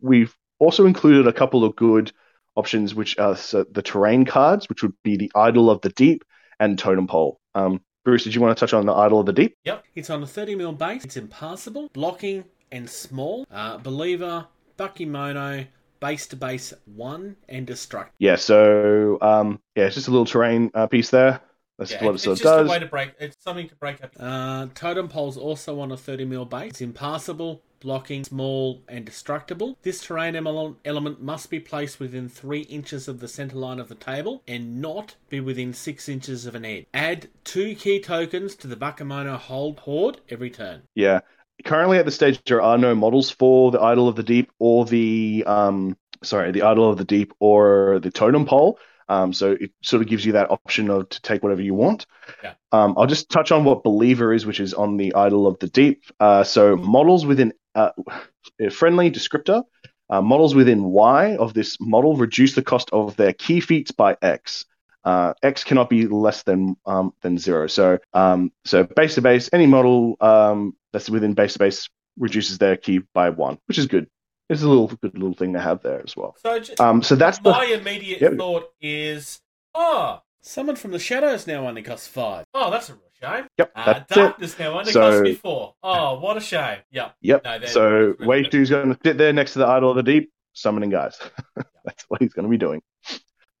we've also included a couple of good options, which are the terrain cards, which would be the Idol of the Deep and Totem Pole. Um, Bruce, did you want to touch on the Idol of the Deep? Yep, it's on a 30 mil base. It's impassable, blocking, and small. Uh, believer, Bakemono, base to base one, and destruct. Yeah, so um, yeah, it's just a little terrain uh, piece there. That's Yeah, what it it's just does. a way to break. It's something to break up. Uh, totem pole's also on a 30 mil base. It's impassable, blocking, small, and destructible. This terrain element must be placed within three inches of the center line of the table and not be within six inches of an edge. Add two key tokens to the Bakemono hold horde every turn. Yeah. Currently at the stage there are no models for the Idol of the Deep or the um sorry, the Idol of the Deep or the Totem Pole. Um, so it sort of gives you that option of to take whatever you want. Yeah. Um, I'll just touch on what Believer is, which is on the Idol of the Deep. Uh, so models within uh, a friendly descriptor, uh, models within Y of this model reduce the cost of their key feats by X. Uh, X cannot be less than um, than zero. So um, so base to base, any model um, that's within base to base reduces their key by one, which is good. It's a little good little thing to have there as well. So, just, Um, so that's the my immediate Yep. thought is, oh, someone from the shadows now only costs five. Oh, that's a real Shame. Yep, Uh, that's it. darkness now only So- cost me four. Oh, what a shame. Yep. Yep. No, so really Shu's going to sit there next to the Idol of the Deep, summoning guys. that's what he's going to be doing.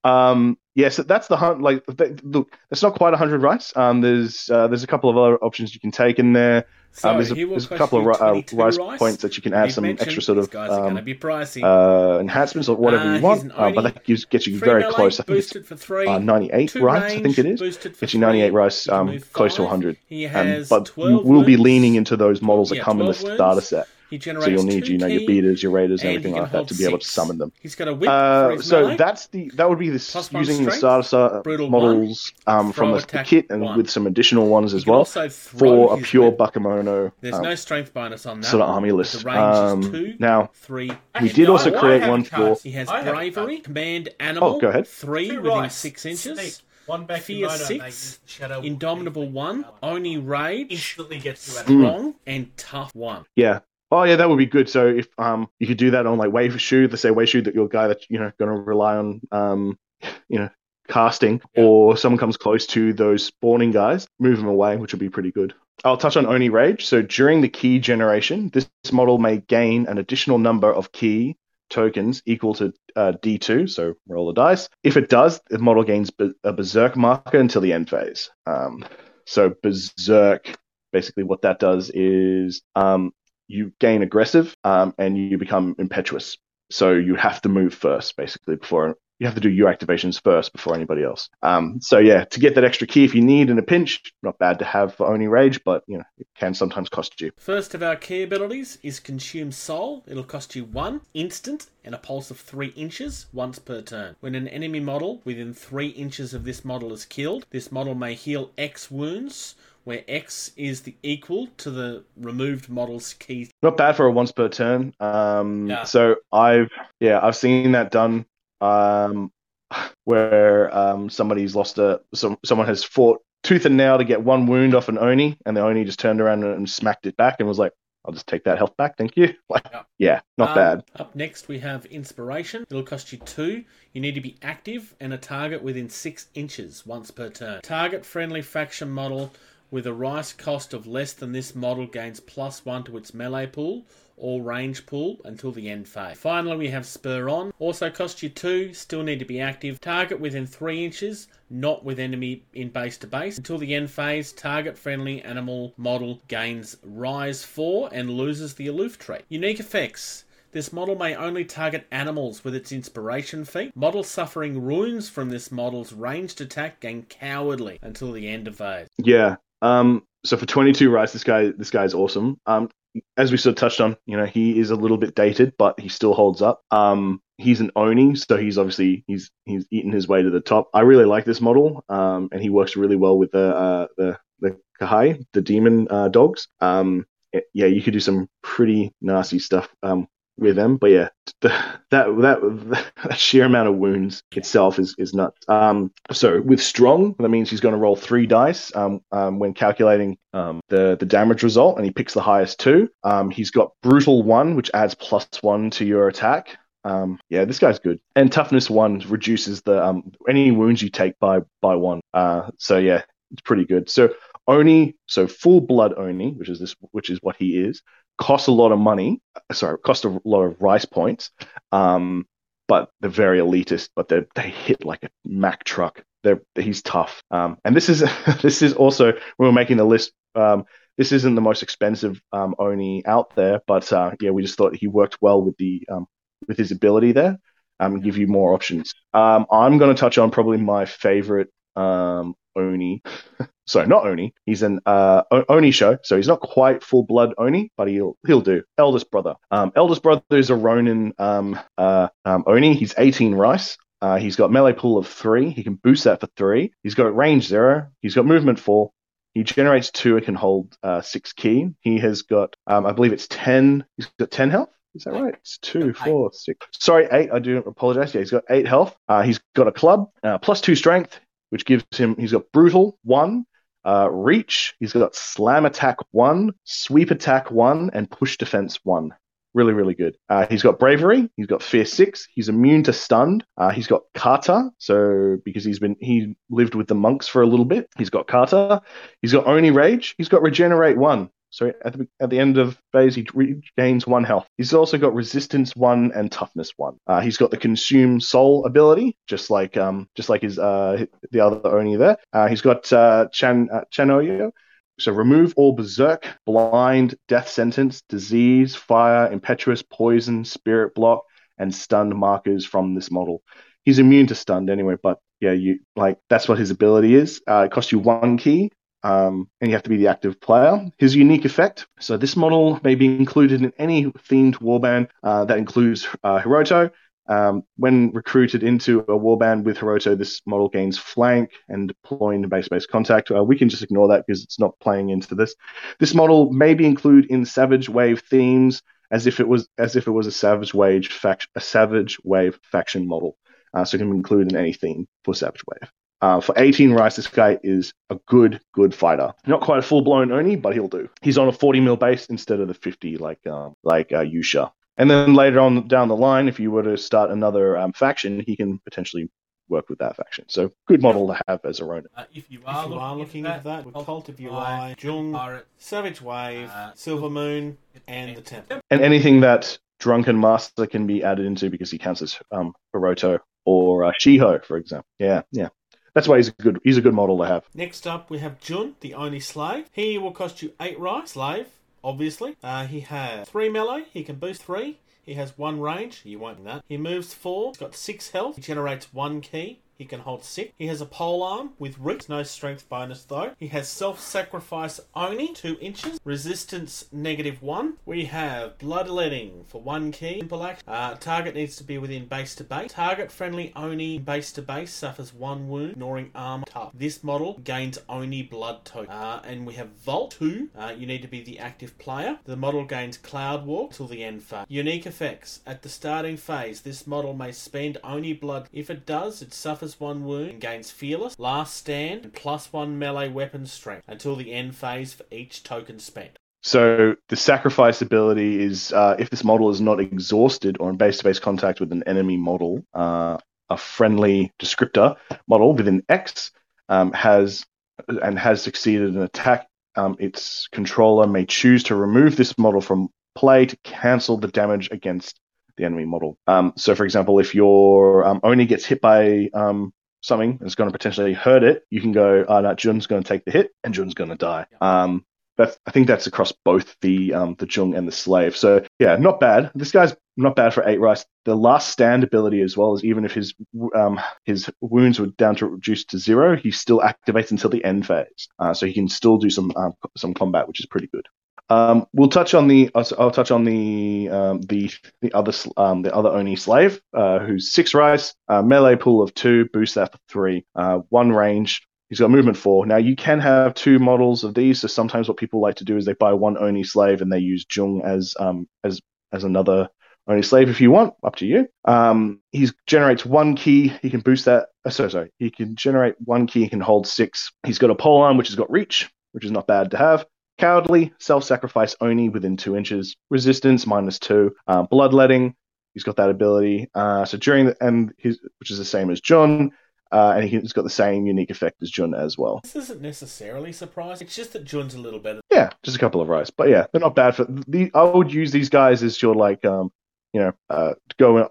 Um, yeah, so that's the hunt. Like, th- look, it's not quite hundred rice. Um, there's uh, there's a couple of other options you can take in there. So um, there's a, there's a couple of uh, 22 rice, points that you can add some extra sort of guys are going to um, uh, enhancements or whatever Uh, you want. Uh, but that gives, gets you very close. I think it's three. uh, 98 two rice. I think it is. Gets you 98 three. rice, um, close to five. 100. He Um, but you 12 will be leaning into those models that come in the 12 wounds. starter set. He generates So you'll need, you know, your beaters, your raiders, and and everything like that to be able to summon them. He's got a whip Uh, so melee. that's the that would be the Plus one using the strength, starter brutal models um, from the, the kit and one. with some additional ones as well also for a pure whip. Bakemono There's um, no strength bonus on that. sort of army list. The range Um, is two, now three. we and did also nine. create one a for He has I bravery, command animal. Oh, go ahead. Three Two within six inches. one back Fear kimono, six, they use the shadow Indomitable one. Only rage. instantly gets you out of Mm. Strong and tough one. yeah. Oh yeah, that would be good. So if um you could do that on like Wei Shu, let's say Wei Shu that you're a guy that you know going to rely on um you know casting, Yeah. or someone comes close to those spawning guys, move them away, which would be pretty good. I'll touch on Oni Rage. So during the key generation, this model may gain an additional number of key tokens equal to uh, D2, so roll the dice. If it does, the model gains be- a Berserk marker until the end phase. Um, so Berserk, basically what that does is um, you gain aggressive um, and you become impetuous. So you have to move first, basically, before you have to do your activations first before anybody else. Um, so yeah, to get that extra key if you need in a pinch, not bad to have for Oni Rage, but you know it can sometimes cost you. First of our key abilities is Consume Soul. It'll cost you one instant and a pulse of three inches once per turn. When an enemy model within three inches of this model is killed, this model may heal X wounds, where X is the equal to the removed model's key. Not bad for a once per turn. Um, Yeah. So I've yeah I've seen that done um, where um, somebody's lost a some someone has fought tooth and nail to get one wound off an Oni, and the Oni just turned around and, smacked it back and was like, "I'll just take that health back, thank you." Like, Yeah. yeah, not Um, bad. Up next, we have Inspiration. It'll cost you two. You need to be active and a target within six inches once per turn. Target friendly faction model with a rice cost of less than this model gains plus one to its melee pool or range pool until the end phase. Finally, we have Spur On. Also cost you two. Still need to be active. Target within three inches. Not with enemy in base to base. Until the end phase, target friendly animal model gains Rise 4 and loses the aloof trait. Unique effects. This model may only target animals with its inspiration feat. Models suffering wounds from this model's ranged attack gain cowardly until the end of phase. Yeah. Um, so for 22 rice, this guy this guy's awesome. Um, as we sort of touched on, you know, he is a little bit dated, but he still holds up. Um, he's an Oni, so he's obviously he's he's eaten his way to the top. I really like this model, um, and he works really well with the uh, the the Kahai, the demon uh, dogs. Um, yeah, you could do some pretty nasty stuff um, with them, but yeah, the, that that that sheer amount of wounds itself is is nuts. Um, so with strong, that means he's going to roll three dice um, um, when calculating um, the the damage result, and he picks the highest two. Um, he's got brutal one, which adds plus one to your attack. Um, yeah, this guy's good. And toughness one reduces the um, any wounds you take by by one. Uh, so yeah, it's pretty good. So Oni, so full blood Oni, which is this, which is what he is, costs a lot of money. Sorry, costs a lot of rice points. Um, but they're very elitist. But they they hit like a Mack truck. They're he's tough. Um, and this is this is also we're making the list. Um, this isn't the most expensive um, Oni out there, but uh, yeah, we just thought he worked well with the um, with his ability there. Um, give you more options. Um, I'm going to touch on probably my favorite um, Oni. Sorry, not Oni. He's an uh, Oni show, so he's not quite full blood Oni, but he'll he'll do. Eldest brother. Um, eldest brother is a Ronin um, uh, um, Oni. He's 18 rice. Uh, he's got melee pool of three. He can boost that for three. He's got range zero. He's got movement four. He generates two and can hold uh, six key. He has got, um, I believe it's 10. He's got 10 health. Is that right? It's two, four, six. Sorry, eight. I do apologize. Yeah, he's got eight health. Uh, he's got a club, uh, plus two strength, which gives him, he's got brutal one, uh, reach. He's got slam attack one, sweep attack one, and push defense one, Really, really good. Uh, he's got bravery. He's got fear six. He's immune to stunned. Uh, he's got kata. So because he's been he lived with the monks for a little bit, he's got kata. He's got oni rage. He's got regenerate one. So at the at the end of phase, he regains one health. He's also got resistance one and toughness one. Uh, he's got the consume soul ability, just like um just like his uh the other oni there. Uh, he's got uh, Chan uh, Chanoyu. So remove all berserk, blind, death sentence, disease, fire, impetuous, poison, spirit block, and stunned markers from this model. He's immune to stunned anyway, but yeah, you like that's what his ability is. Uh, it costs you one key, um, and you have to be the active player. His unique effect. So this model may be included in any themed warband uh, that includes uh, Hiroto. Um, when recruited into a warband with Hiroto, this model gains flank and deploying base-based contact. Uh, we can just ignore that because it's not playing into this. This model may be included in Savage Wave themes as if it was as if it was a Savage Wave faction, a Savage Wave faction model. Uh, so it can be included in any theme for Savage Wave. Uh, for 18 rice, this guy is a good, good fighter. Not quite a full blown Oni, but he'll do. He's on a 40 mil base instead of the 50 like um, like uh, Yusha. And then later on down the line, if you were to start another um, faction, he can potentially work with that faction. So good model to have as a Ronin. Uh, if you are, if you looking, are looking at that, with Cult of Ui, Ui, Jung, Pirate, Savage Wave, uh, Silver Moon, and the Temple. And anything that Drunken Master can be added into because he counts as um, Hiroto or uh, Shiho, for example. Yeah, yeah. That's why he's a good he's a good model to have. Next up, we have Jun, the only slave. He will cost you eight rice, slave, obviously. Uh, he has three melee. He can boost three. He has one range. You won't that. He moves four. He's got six health. He generates one key. He can hold six. He has a pole arm with reach, no strength bonus though. He has self-sacrifice only, two inches. Resistance negative one. We have bloodletting for one key. Simple action. Uh, target needs to be within base to base. Target friendly only base to base suffers one wound, ignoring armor tough. This model gains only blood token. Uh, and we have Vault two. Uh, you need to be the active player. The model gains Cloud Walk till the end phase. Unique effects. At the starting phase, this model may spend only blood. If it does, it suffers one wound and gains fearless, last stand, and plus one melee weapon strength until the end phase for each token spent. So the sacrifice ability is uh, if this model is not exhausted or in base-to-base contact with an enemy model, uh, a friendly descriptor model within X um, has and has succeeded an attack. Um, its controller may choose to remove this model from play to cancel the damage against the enemy model. Um, so, for example, if your um, Oni gets hit by um, something that's going to potentially hurt it, you can go, oh, no, Jun's going to take the hit and Jun's going to die. Um, that's, I think that's across both the um, the Jung and the slave. So yeah, not bad. This guy's not bad for eight rice. The last stand ability as well is even if his um, his wounds were down to reduced to zero, he still activates until the end phase. Uh, so he can still do some um, some combat, which is pretty good. Um, we'll touch on the. I'll touch on the um, the the other um, the other Oni slave, uh, who's six rice, uh, melee pool of two, boost that for three, uh, one range. He's got movement four. Now you can have two models of these. So sometimes what people like to do is they buy one Oni slave and they use Jung as um as as another Oni slave if you want. Up to you. Um, he generates one key. He can boost that. Uh, sorry, sorry. He can generate one key. He can hold six. He's got a pole arm which has got reach, which is not bad to have. Cowardly, self sacrifice only within two inches, resistance minus two, uh, bloodletting, he's got that ability. Uh, so during the, and his, which is the same as Jun, uh, and he's got the same unique effect as Jun as well. This isn't necessarily surprising. It's just that Jun's a little better. Yeah, just a couple of rice, but yeah, they're not bad for the. I would use these guys as your like, um, you know, uh, go and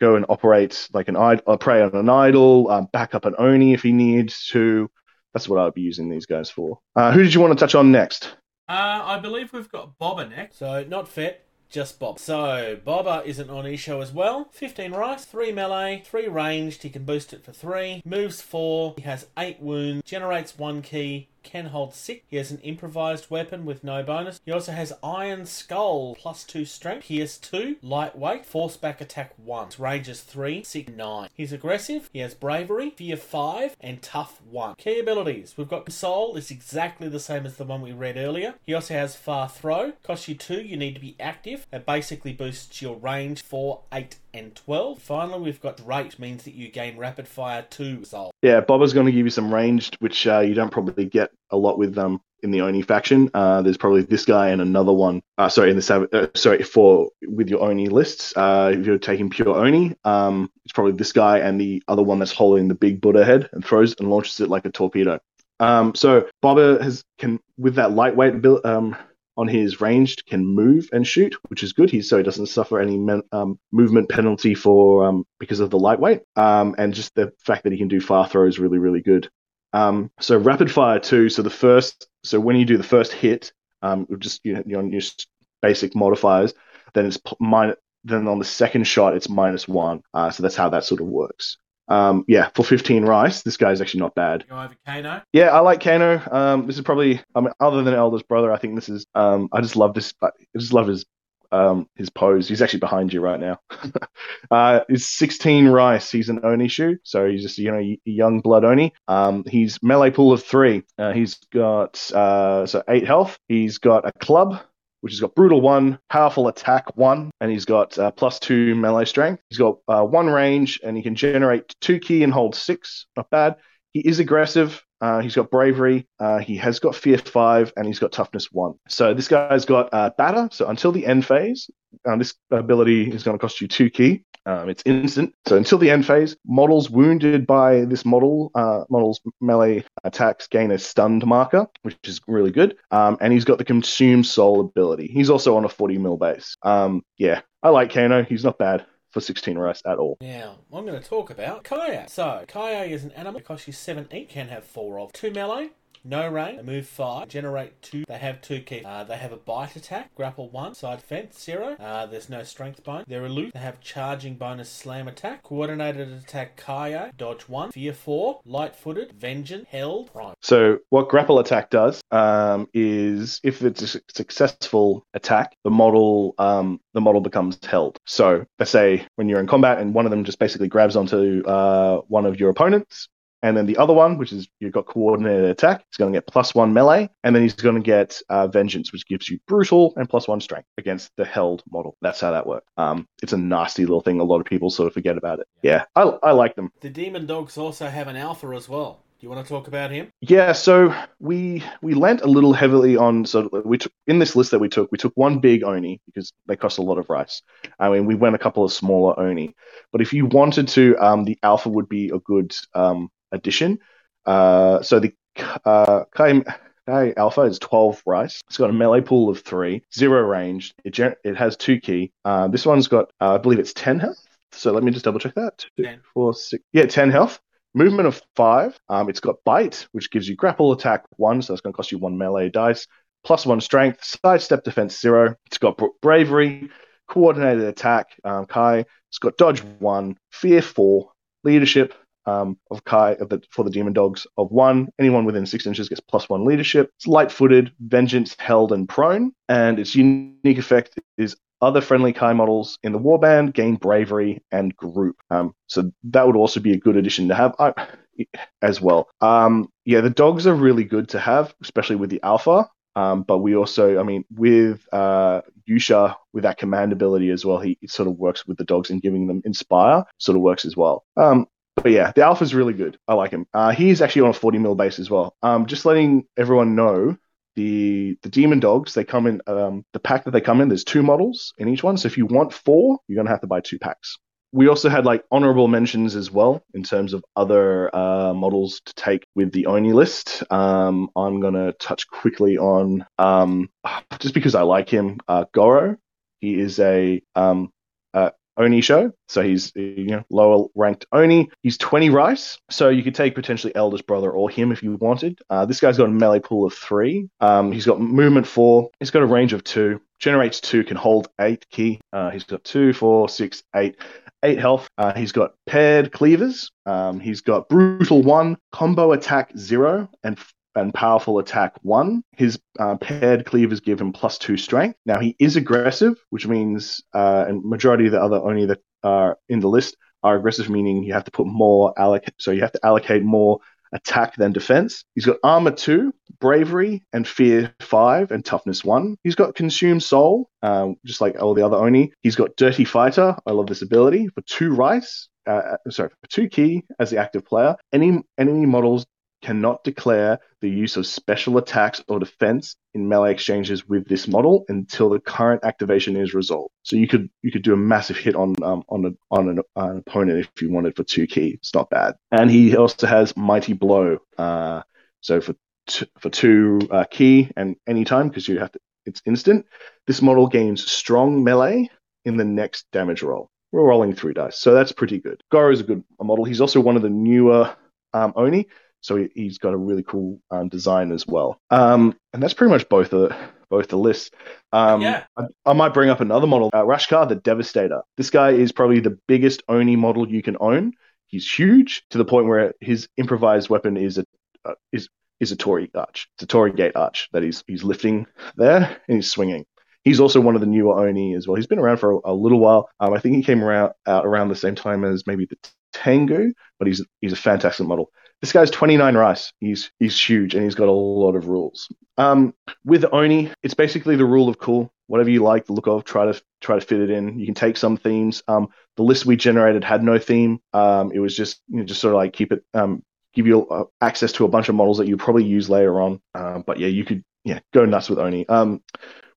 go and operate like an idol, prey on an idol, um, back up an oni if he needs to. That's what I'd be using these guys for. Uh, who did you want to touch on next? Uh, I believe we've got Bobber next. So not fit, just Bob. So Bobber isn't on show as well. 15 rice, 3 melee, 3 ranged, he can boost it for 3, moves 4, he has 8 wounds, generates 1 key, can hold six. He has an improvised weapon with no bonus. He also has Iron Skull plus two strength, Pierce two, lightweight, force back attack one. His range is three, six, nine. He's aggressive. He has bravery, fear five, and tough one. Key abilities: we've got Soul. It's exactly the same as the one we read earlier. He also has Far Throw. Costs you two. You need to be active. It basically boosts your range four, eight, and 12. Finally, we've got Rate, means that you gain rapid fire 2 soul. Yeah, Bobber's going to give you some ranged, which uh, you don't probably get a lot with them in the Oni faction. Uh, there's probably this guy and another one. Uh, sorry, in the Sav- uh, sorry for with your Oni lists. Uh, if you're taking pure Oni, um, it's probably this guy and the other one that's holding the big Buddha head and throws and launches it like a torpedo. Um, so Bobber has can with that lightweight ability. Um, on his ranged can move and shoot, which is good. He so he doesn't suffer any men, um, movement penalty for um, because of the lightweight, um, and just the fact that he can do far throws really really good. Um, so rapid fire too. So the first, so when you do the first hit, um, just you know, on your basic modifiers, then it's minus. Then on the second shot, it's minus one. Uh, so that's how that sort of works. Um, yeah, for 15 rice, this guy's actually not bad. Go over Kano. Yeah, I like Kano. Um, this is probably, I mean, other than Elder's brother, I think this is. Um, I just love this. I just love his um his pose. He's actually behind you right now. uh, he's 16 rice. He's an Oni shoe, so he's just you know young blood Oni. Um, he's melee pool of three. Uh, he's got uh so eight health. He's got a club which has got brutal one, powerful attack one, and he's got uh, plus two melee strength. He's got uh, one range, and he can generate two key and hold six. Not bad. He is aggressive. Uh, he's got bravery. Uh, he has got fear five, and he's got toughness one. So this guy's got uh, batter. So until the end phase, uh, this ability is going to cost you two key. Um, it's instant. So until the end phase, models wounded by this model, uh, model's melee attacks gain a stunned marker, which is really good. Um, and he's got the consume soul ability. He's also on a 40 mil base. Um, yeah, I like Kano. He's not bad for 16 rest at all. Now, I'm going to talk about Kaya. So, Kaya is an animal that costs you 7 each, can have 4 of 2 melee, no Rain, They move five. Generate two. They have two keys. Uh, they have a bite attack. Grapple one. Side fence zero. Uh, there's no strength bonus. They're elusive. They have charging bonus slam attack. Coordinated attack Kaya. Dodge one. Fear four. Light footed. Vengeance. Held. Prime. So what grapple attack does um, is if it's a successful attack, the model um, the model becomes held. So let's say when you're in combat and one of them just basically grabs onto uh, one of your opponents, and then the other one, which is you've got coordinated attack, he's going to get plus one melee, and then he's going to get uh, vengeance, which gives you brutal and plus one strength against the held model. That's how that works. Um, it's a nasty little thing. A lot of people sort of forget about it. Yeah, I, I like them. The demon dogs also have an alpha as well. Do you want to talk about him? Yeah, so we we lent a little heavily on. So we took in this list that we took, we took one big oni because they cost a lot of rice. I mean, we went a couple of smaller oni, but if you wanted to, um, the alpha would be a good um addition. Uh, so the uh, Kai, Kai Alpha is 12 rice. It's got a melee pool of three, zero range. It gen- it has two key. Uh, this one's got, uh, I believe it's 10 health. So let me just double check that. Two, Ten. four, six. Yeah, 10 health. Movement of five. Um, it's got bite, which gives you grapple attack one, so it's going to cost you one melee dice. Plus one strength. Sidestep defense zero. It's got bravery, coordinated attack. Um, Kai. It's got dodge one, fear four, leadership, um, of Kai of the, for the demon dogs of one. Anyone within six inches gets plus one leadership. It's light footed, vengeance, held, and prone. And its unique effect is other friendly Kai models in the warband gain bravery and group. Um, so that would also be a good addition to have I, as well. Um, yeah, the dogs are really good to have, especially with the alpha. Um, but we also, I mean, with uh, Yusha, with that command ability as well, he sort of works with the dogs and giving them inspire, sort of works as well. Um, but yeah, the alpha's really good. I like him. Uh, he's actually on a 40 mil base as well. Um, just letting everyone know the the demon dogs they come in um, the pack that they come in. There's two models in each one. So if you want four, you're gonna have to buy two packs. We also had like honorable mentions as well in terms of other uh, models to take with the Oni list. Um, I'm gonna touch quickly on um, just because I like him, uh, Goro. He is a um, Oni show. So he's you know lower ranked Oni. He's 20 rice, so you could take potentially eldest brother or him if you wanted. Uh, this guy's got a melee pool of three. Um, he's got movement four. He's got a range of two. Generates two, can hold eight key. Uh, he's got two, four, six, eight, eight health. Uh, he's got paired cleavers. Um, he's got brutal one, combo attack zero, and and powerful attack one. His uh, paired cleavers give him plus two strength. Now he is aggressive, which means, uh, and majority of the other Oni that are in the list are aggressive, meaning you have to put more allocate. So you have to allocate more attack than defense. He's got armor two, bravery and fear five, and toughness one. He's got consume soul, um, just like all the other Oni. He's got dirty fighter. I love this ability for two rice. Uh, sorry, for two key as the active player. Any enemy models cannot declare the use of special attacks or defense in melee exchanges with this model until the current activation is resolved. So you could you could do a massive hit on um, on a, on an, an opponent if you wanted for two key. It's not bad. And he also has Mighty Blow. Uh, so for t- for two uh, key and anytime because you have to it's instant. This model gains strong melee in the next damage roll. We're rolling three dice, so that's pretty good. Goro is a good model. He's also one of the newer um, Oni, so he, has got a really cool um, design as well. Um, and that's pretty much both the both the lists. Um, yeah. I, I, might bring up another model, uh, Rashkar the Devastator. This guy is probably the biggest Oni model you can own. He's huge to the point where his improvised weapon is a uh, is is a Torii arch. It's a Torii gate arch that he's he's lifting there and he's swinging. He's also one of the newer Oni as well. He's been around for a, a little while. Um, I think he came around out around the same time as maybe the Tengu, but he's he's a fantastic model. This guy's 29 rice. He's he's huge and he's got a lot of rules. Um, with Oni, it's basically the rule of cool. Whatever you like the look of, try to try to fit it in. You can take some themes. Um, the list we generated had no theme. Um, it was just you know, just sort of like keep it um, give you uh, access to a bunch of models that you probably use later on. Um, but yeah, you could yeah go nuts with Oni. Um,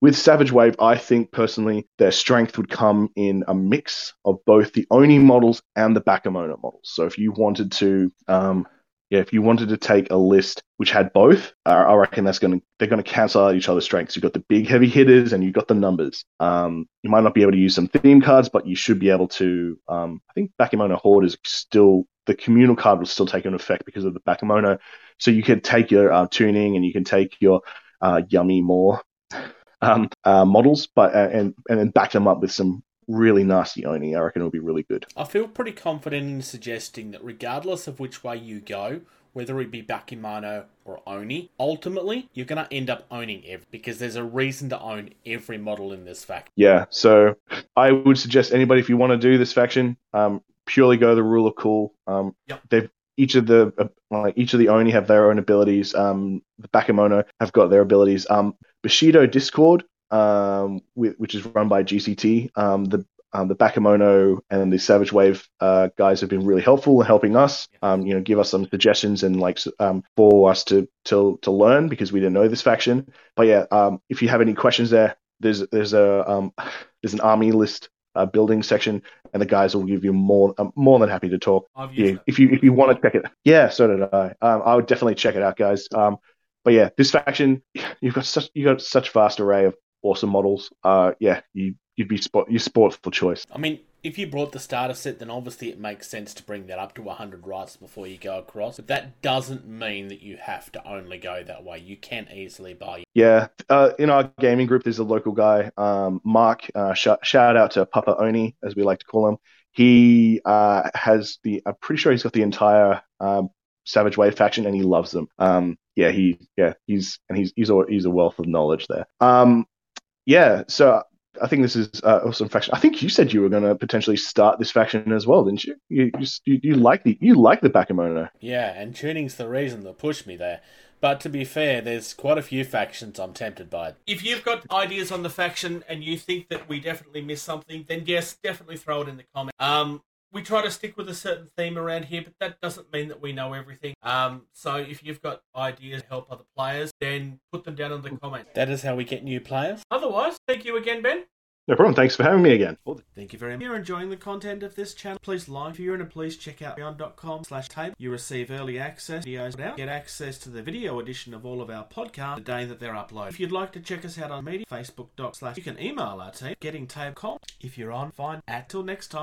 with Savage Wave, I think personally their strength would come in a mix of both the Oni models and the Bakemono models. So if you wanted to, um, yeah, if you wanted to take a list which had both, uh, I reckon that's going to they're going to cancel out each other's strengths. You've got the big heavy hitters and you've got the numbers. Um, you might not be able to use some theme cards, but you should be able to. Um, I think Bakemono Horde is still the communal card will still take an effect because of the Bakemono. So you can take your uh, tuning and you can take your uh, yummy more um, uh, models, but uh, and and then back them up with some really nasty Oni. I reckon it'll be really good. I feel pretty confident in suggesting that regardless of which way you go, whether it be Bakemono or Oni, ultimately you're going to end up owning every because there's a reason to own every model in this faction. Yeah, so I would suggest anybody if you want to do this faction, um, purely go the rule of cool. Um, yep. They've each of the uh, like each of the Oni have their own abilities. Um, the Bakemono have got their abilities. Um, Bushido Discord, um, which is run by GCT. Um, the um, the Bakemono and the Savage Wave uh, guys have been really helpful in helping us. Um, you know, give us some suggestions and like um, for us to to to learn because we didn't know this faction. But yeah, um, if you have any questions there, there's there's a um, there's an army list uh, building section, and the guys will give you more uh, more than happy to talk. Yeah, if you if you want to check it, yeah, so did I. Um, I would definitely check it out, guys. Um, but yeah, this faction, you've got such you got such vast array of awesome models. Uh, yeah, you you'd be sport you sport for choice. I mean, if you brought the starter set, then obviously it makes sense to bring that up to 100 rights before you go across. But that doesn't mean that you have to only go that way. You can easily buy. Yeah, uh, in our gaming group, there's a local guy, um, Mark. Uh, sh- shout out to Papa Oni, as we like to call him. He uh, has the. I'm pretty sure he's got the entire um, Savage Wave faction, and he loves them. Um, yeah, he yeah he's and he's he's a, he's a wealth of knowledge there. Um, yeah, so I think this is uh, awesome faction. I think you said you were going to potentially start this faction as well, didn't you? You you, you like the you like the Bakemono. Yeah, and tuning's the reason that pushed me there. But to be fair, there's quite a few factions I'm tempted by. If you've got ideas on the faction and you think that we definitely missed something, then yes, definitely throw it in the comments. Um, we try to stick with a certain theme around here, but that doesn't mean that we know everything. Um, so if you've got ideas to help other players, then put them down in the comments. That is how we get new players. Otherwise, thank you again, Ben. No problem. Thanks for having me again. Thank you very much. If you're enjoying the content of this channel, please like. If you're in a please check out beyond.com slash table. You receive early access videos out. Get access to the video edition of all of our podcasts the day that they're uploaded. If you'd like to check us out on media, facebook.com slash you can email our team, gettingtable.com. If you're on, fine. Until next time.